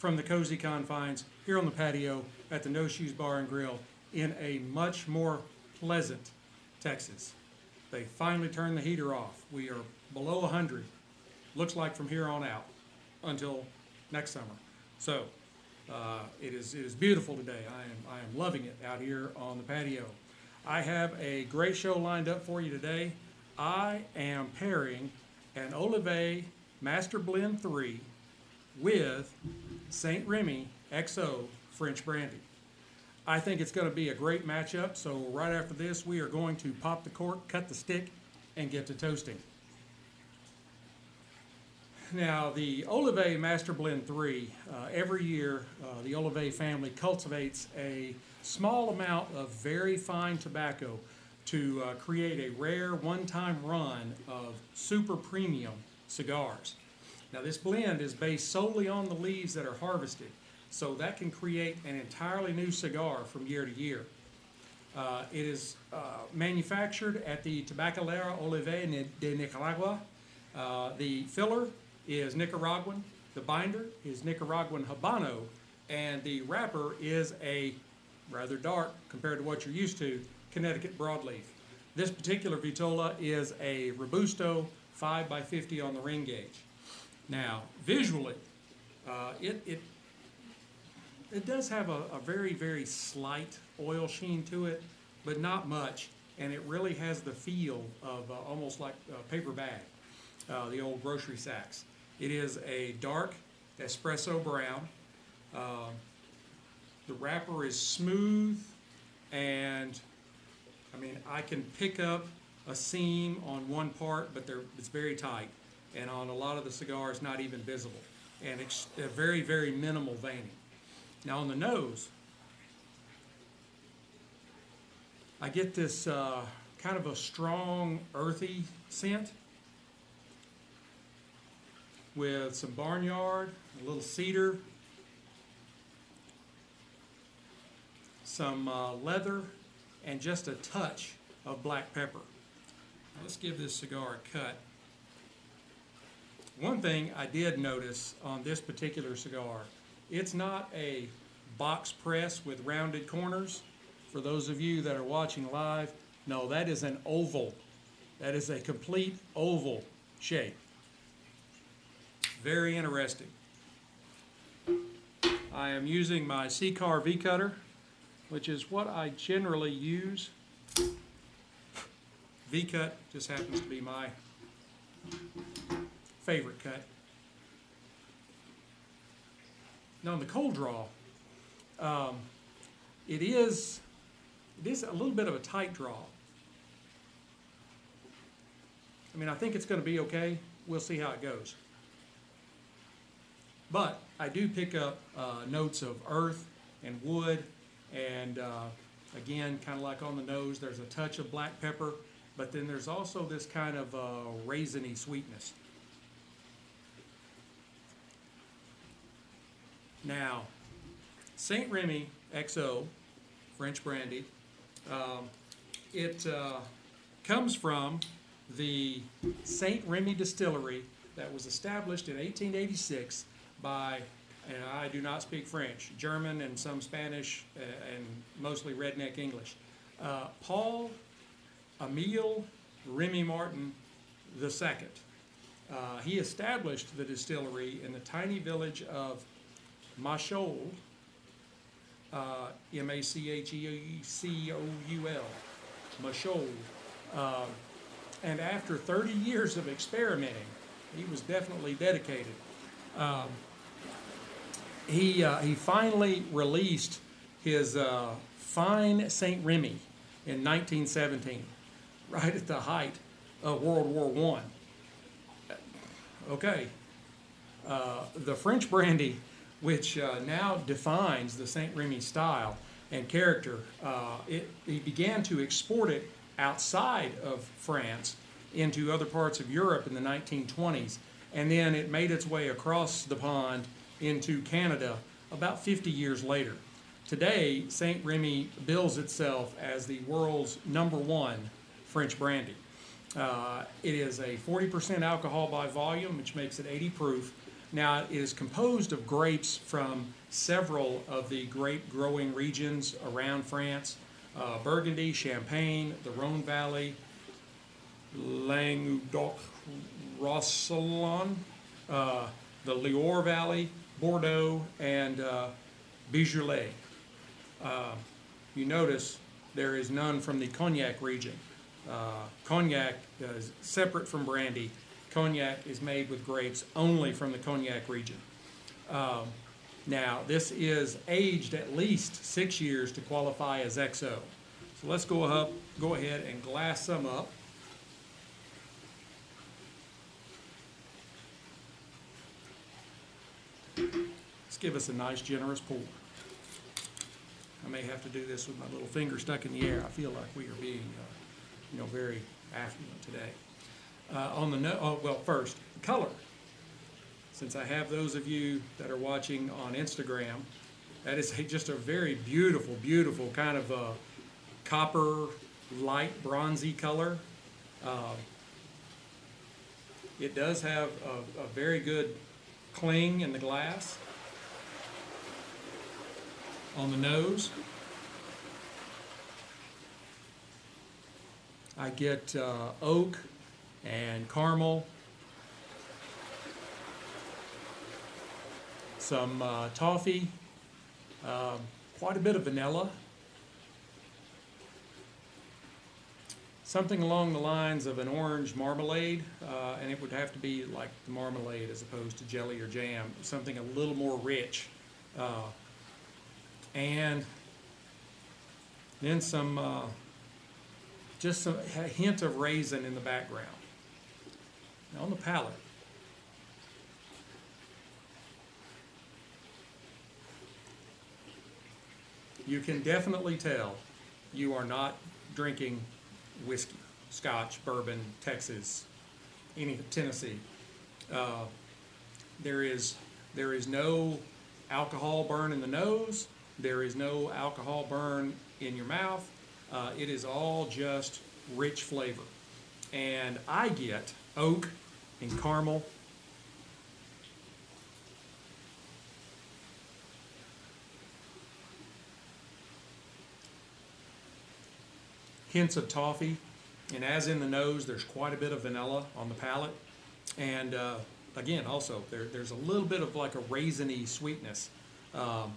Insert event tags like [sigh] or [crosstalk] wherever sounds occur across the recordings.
from the cozy confines here on the patio at the No Shoes Bar and Grill in a much more pleasant Texas. They finally turned the heater off. We are below 100, looks like from here on out until next summer. So uh, it is it is beautiful today. I am I am loving it out here on the patio. I have a great show lined up for you today. I am pairing an Oliva Master Blend 3 with St. Remy XO French Brandy. I think it's going to be a great matchup. So right after this, we are going to pop the cork, cut the stick, and get to toasting. Now, the Oliva Master Blend 3, uh, every year uh, the Oliva family cultivates a small amount of very fine tobacco to uh, create a rare one time run of super premium cigars. Now, this blend is based solely on the leaves that are harvested, so that can create an entirely new cigar from year to year. Uh, it is uh, manufactured at the Tabacalera Oliva de Nicaragua. Uh, the filler is Nicaraguan, the binder is Nicaraguan Habano, and the wrapper is a rather dark compared to what you're used to Connecticut broadleaf. This particular Vitola is a Robusto 5 by 50 on the ring gauge. Now, visually, uh, it, it, it does have a, a very, very slight oil sheen to it, but not much, and it really has the feel of uh, almost like a paper bag, uh, the old grocery sacks. It is a dark espresso brown. Uh, the wrapper is smooth and I mean, I can pick up a seam on one part, but it's very tight. And on a lot of the cigars, not even visible. And it's a very, very minimal veining. Now on the nose, I get this uh, kind of a strong, earthy scent with some barnyard, a little cedar, some uh, leather, and just a touch of black pepper. Let's give this cigar a cut. One thing I did notice on this particular cigar, it's not a box press with rounded corners. For those of you that are watching live, no, that is an oval. That is a complete oval shape. Very interesting. I am using my Xikar V-Cutter which is what I generally use. V-cut just happens to be my favorite cut. Now, in the cold draw, um, it is it is a little bit of a tight draw. I mean, I think it's going to be okay. We'll see how it goes. But I do pick up uh, notes of earth and wood and uh, again, kind of like on the nose, there's a touch of black pepper, but then there's also this kind of uh, raisiny sweetness. Now, St. Remy XO, French brandy, um, it uh, comes from the St. Remy distillery that was established in 1886 by and I do not speak French, German and some Spanish, uh, and mostly redneck English. Uh, Paul Emile Remy Martin II. Uh, he established the distillery in the tiny village of Machoul, uh, M A C H C O U L, Machoul. Uh, and after 30 years of experimenting, he was definitely dedicated. Um, he uh, he finally released his uh, fine Saint Remy in 1917, right at the height of World War One. Okay, uh, the French brandy, which uh, now defines the Saint Remy style and character, uh, it, he began to export it outside of France into other parts of Europe in the 1920s, and then it made its way across the pond into Canada about 50 years later. Today, St. Remy bills itself as the world's number one French brandy. Uh, it is a 40% alcohol by volume, which makes it 80 proof. Now, it is composed of grapes from several of the grape growing regions around France uh, Burgundy, Champagne, the Rhone Valley, Languedoc Roussillon, uh, the Loire Valley, Bordeaux, and uh. Uh, you notice there is none from the Cognac region. Uh, cognac is separate from brandy. Cognac is made with grapes only from the Cognac region. Um, now, this is aged at least six years to qualify as XO. So let's go up, go ahead and glass some up. Let's give us a nice generous pour. I may have to do this with my little finger stuck in the air. I feel like we are being, uh, you know, very affluent today. Uh, on the no, oh, well, first, color. Since I have those of you that are watching on Instagram, that is a, just a very beautiful, beautiful kind of a copper, light bronzy color. Uh, it does have a, a very good cling in the glass on the nose. I get uh, oak and caramel, some uh, toffee, uh, quite a bit of vanilla, something along the lines of an orange marmalade, uh, and it would have to be like the marmalade as opposed to jelly or jam, something a little more rich. Uh, and then some, uh, just some, a hint of raisin in the background. Now on the palate, you can definitely tell you are not drinking whiskey, scotch, bourbon, Texas, any Tennessee. Uh, there is there is no alcohol burn in the nose. There is no alcohol burn in your mouth. Uh, it is all just rich flavor. And I get oak and caramel. Hints of toffee. And as in the nose, there's quite a bit of vanilla on the palate. And uh, again, also, there, there's a little bit of like a raisiny sweetness. Um,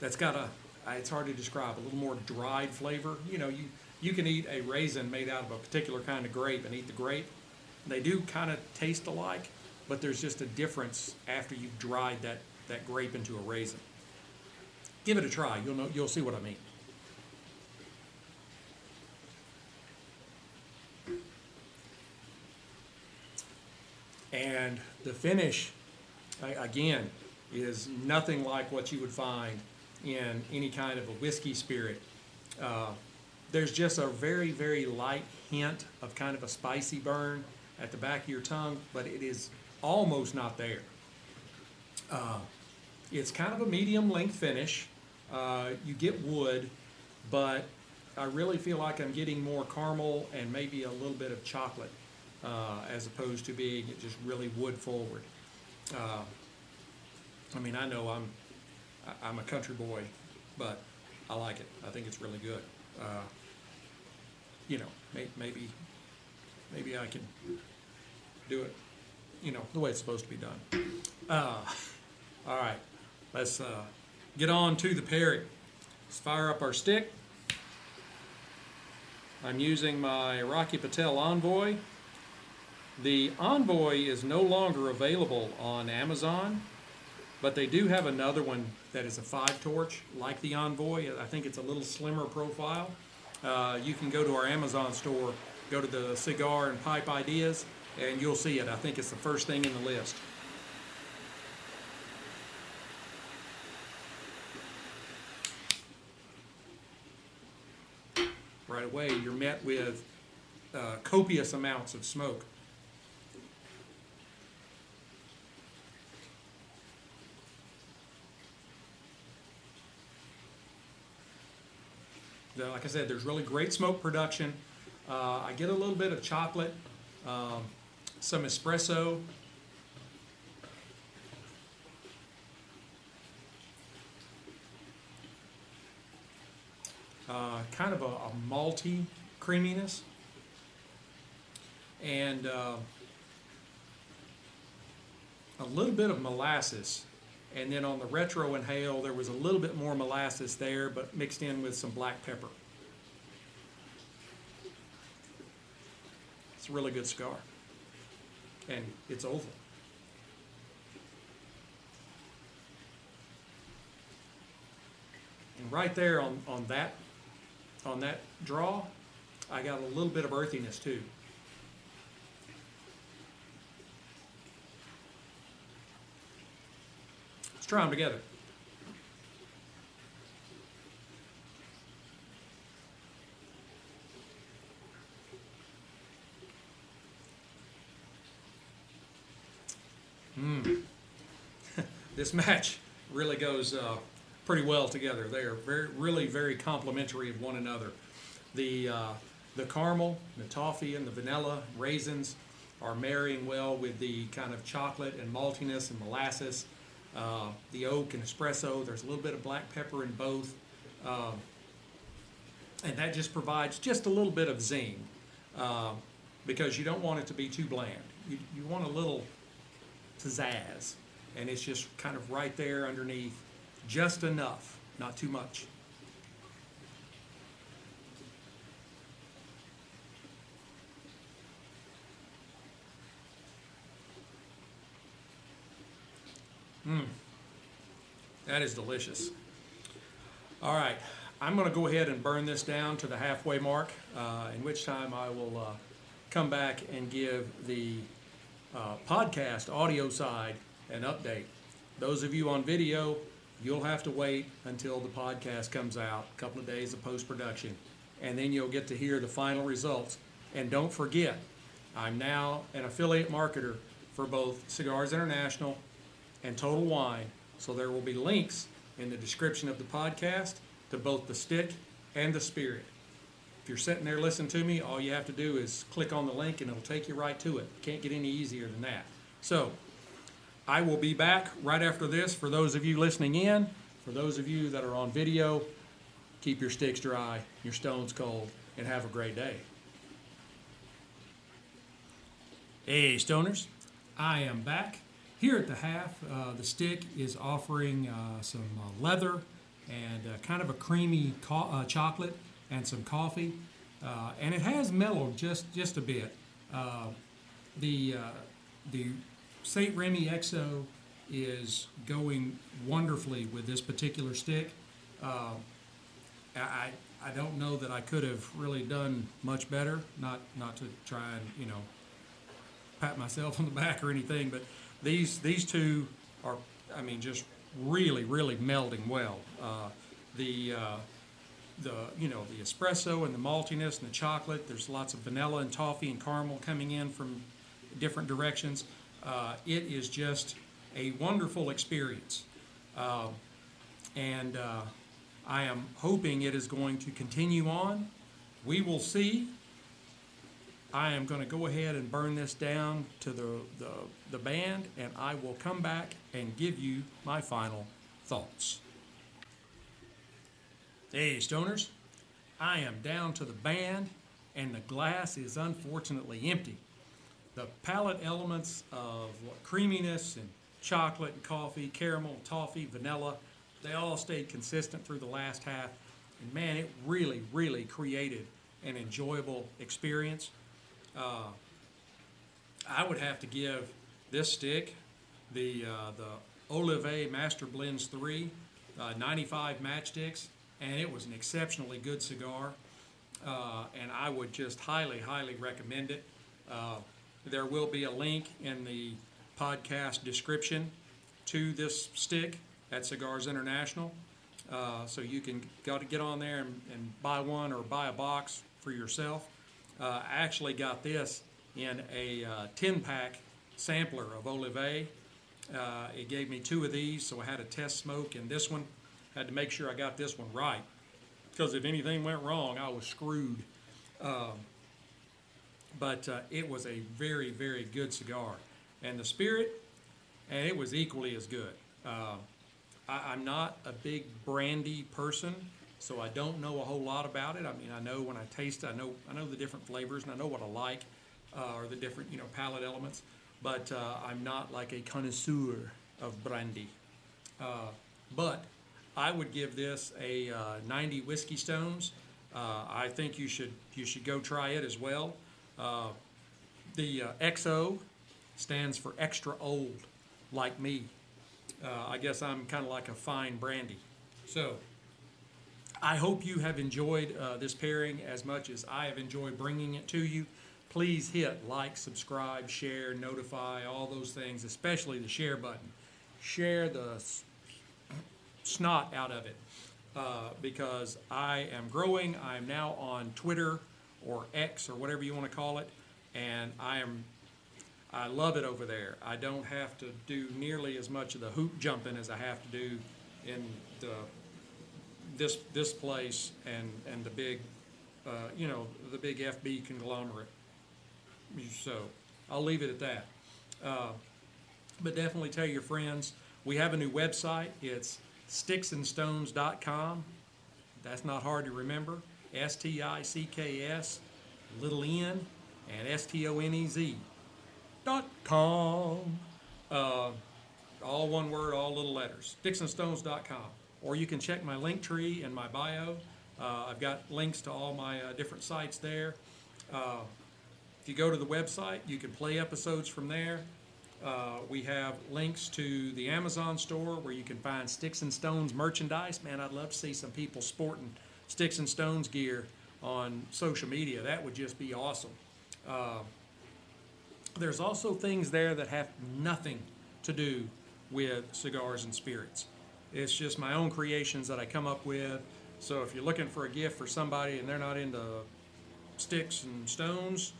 that's got a it's hard to describe a little more dried flavor you know you you can eat a raisin made out of a particular kind of grape and eat the grape. They do kind of taste alike but there's just a difference after you've dried that that grape into a raisin. Give it a try. You'll know you'll see what i mean. And the finish again is nothing like what you would find in any kind of a whiskey spirit. Uh, there's just a very, very light hint of kind of a spicy burn at the back of your tongue, but it is almost not there. Uh, it's kind of a medium length finish. Uh, you get wood, but I really feel like I'm getting more caramel and maybe a little bit of chocolate uh, as opposed to being just really wood forward. Uh, I mean, I know I'm I'm a country boy, but I like it. I think it's really good. You know, may, maybe maybe I can do it. You know, the way it's supposed to be done. Uh, all right, let's uh, get on to the pairing. Let's fire up our stick. I'm using my Rocky Patel Envoy. The Envoy is no longer available on Amazon. But they do have another one that is a five torch, like the Envoy. I think it's a little slimmer profile. Uh, you can go to our Amazon store, go to the cigar and pipe ideas, and you'll see it. I think it's the first thing in the list. Right away, you're met with uh, copious amounts of smoke. Like I said, there's really great smoke production. Uh, I get a little bit of chocolate, um, some espresso. Uh, kind of a, a malty creaminess. And uh, a little bit of molasses. And then on the retro inhale, there was a little bit more molasses there, but mixed in with some black pepper. It's a really good cigar. And it's oval. And right there on, on that on that draw, I got a little bit of earthiness too. Try them together. Mm. [laughs] this match really goes uh, pretty well together. They are very, really very complementary of one another. The uh, the caramel, the toffee, and the vanilla raisins are marrying well with the kind of chocolate and maltiness and molasses. Uh, the oak and espresso. There's a little bit of black pepper in both, um, and that just provides just a little bit of zing uh, because you don't want it to be too bland. You, you want a little pizzazz, and it's just kind of right there underneath, just enough, not too much. Mmm, that is delicious. All right, I'm going to go ahead and burn this down to the halfway mark, uh, in which time I will uh, come back and give the uh, podcast audio side an update. Those of you on video, you'll have to wait until the podcast comes out, a couple of days of post production, and then you'll get to hear the final results. And don't forget, I'm now an affiliate marketer for both Cigars International and Total Wine, so there will be links in the description of the podcast to both the stick and the spirit. If you're sitting there listening to me, all you have to do is click on the link and it'll take you right to it. Can't get any easier than that. So, I will be back right after this for those of you listening in. For those of you that are on video, keep your sticks dry, your stones cold, and have a great day. Hey, stoners, I am back. Here at the half, uh, the stick is offering uh, some uh, leather and uh, kind of a creamy co- uh, chocolate and some coffee, uh, and it has mellowed just just a bit. the the St. Remy XO is going wonderfully with this particular stick. I I don't know that I could have really done much better. Not not to try and you know pat myself on the back or anything, but these these two are, I mean, just really really melding well. Uh, the uh, the you know the espresso and the maltiness and the chocolate. There's lots of vanilla and toffee and caramel coming in from different directions. Uh, it is just a wonderful experience, uh, and uh, I am hoping it is going to continue on. We will see. I am going to go ahead and burn this down to the, the, the band, and I will come back and give you my final thoughts. Hey, stoners, I am down to the band, and the glass is unfortunately empty. The palate elements of creaminess and chocolate and coffee, caramel, toffee, vanilla, they all stayed consistent through the last half. And man, it really, really created an enjoyable experience. Uh, I would have to give this stick the uh, the Oliva Master Blends 3, uh, 95 matchsticks, and it was an exceptionally good cigar. Uh, and I would just highly, highly recommend it. Uh, there will be a link in the podcast description to this stick at Cigars International. Uh, so you can go to get on there and, and buy one or buy a box for yourself. Uh, I actually got this in a uh, 10 pack sampler of Oliva. Uh, it gave me two of these, so I had a test smoke in this one. Had to make sure I got this one right because if anything went wrong, I was screwed. Uh, but uh, it was a very, very good cigar. And the spirit, and it was equally as good. Uh, I, I'm not a big brandy person, so I don't know a whole lot about it. I mean, I know when I taste, I know I know the different flavors, and I know what I like, uh, or the different you know palate elements. But uh, I'm not like a connoisseur of brandy. Uh, but I would give this a uh, 90 whiskey stones. Uh, I think you should you should go try it as well. Uh, the XO stands for extra old, like me. I guess I'm kind of like a fine brandy. So I hope you have enjoyed uh, this pairing as much as I have enjoyed bringing it to you. Please hit like, subscribe, share, notify, all those things, especially the share button. Share the snot out of it uh, because I am growing. I am now on Twitter or X or whatever you want to call it, and I am I love it over there. I don't have to do nearly as much of the hoop jumping as I have to do in the this this place and and the big uh, you know the big FB conglomerate. So I'll leave it at that. Uh, but definitely tell your friends. We have a new website. It's sticksnstonez.com. That's not hard to remember. S T I C K S, little n, and S T O N E Z dot com. Uh, all one word, all little letters. Sticksnstonez.com. Or you can check my link tree in my bio. Uh, I've got links to all my uh, different sites there. Uh, if you go to the website, you can play episodes from there. Uh, we have links to the Amazon store where you can find Sticks and Stones merchandise. Man, I'd love to see some people sporting Sticks and Stones gear on social media. That would just be awesome. Uh, there's also things there that have nothing to do with cigars and spirits. It's just my own creations that I come up with. So if you're looking for a gift for somebody and they're not into sticks and stones,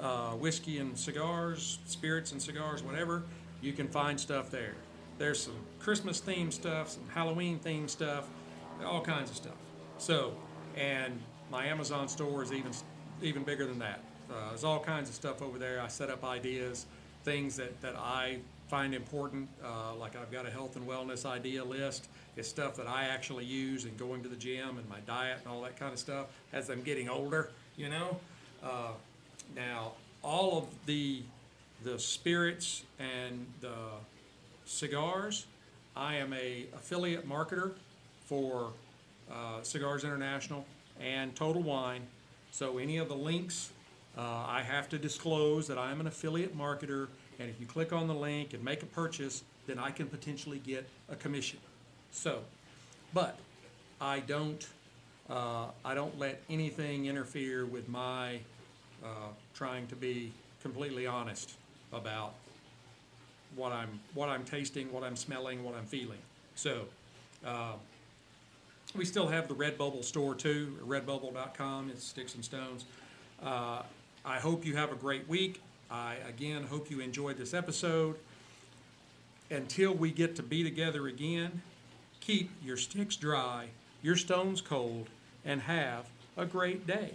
uh, whiskey and cigars, spirits and cigars, whatever, you can find stuff there. There's some Christmas themed stuff, some Halloween themed stuff, all kinds of stuff. So, and my Amazon store is even even bigger than that. Uh, there's all kinds of stuff over there. I set up ideas, things that, that I find important. Uh, like I've got a health and wellness idea list. It's stuff that I actually use and going to the gym and my diet and all that kind of stuff as I'm getting older, you know. Uh, now, all of the the spirits and the cigars, I am a affiliate marketer for uh, Cigars International and Total Wine. So any of the links, uh, I have to disclose that I am an affiliate marketer, and if you click on the link and make a purchase, then I can potentially get a commission. So, but I don't, uh, I don't let anything interfere with my uh, trying to be completely honest about what I'm what I'm tasting, what I'm smelling, what I'm feeling. So. Uh, we still have the Redbubble store too, redbubble.com. It's Sticks and Stones. Uh, I hope you have a great week. I again hope you enjoyed this episode. Until we get to be together again, keep your sticks dry, your stones cold, and have a great day.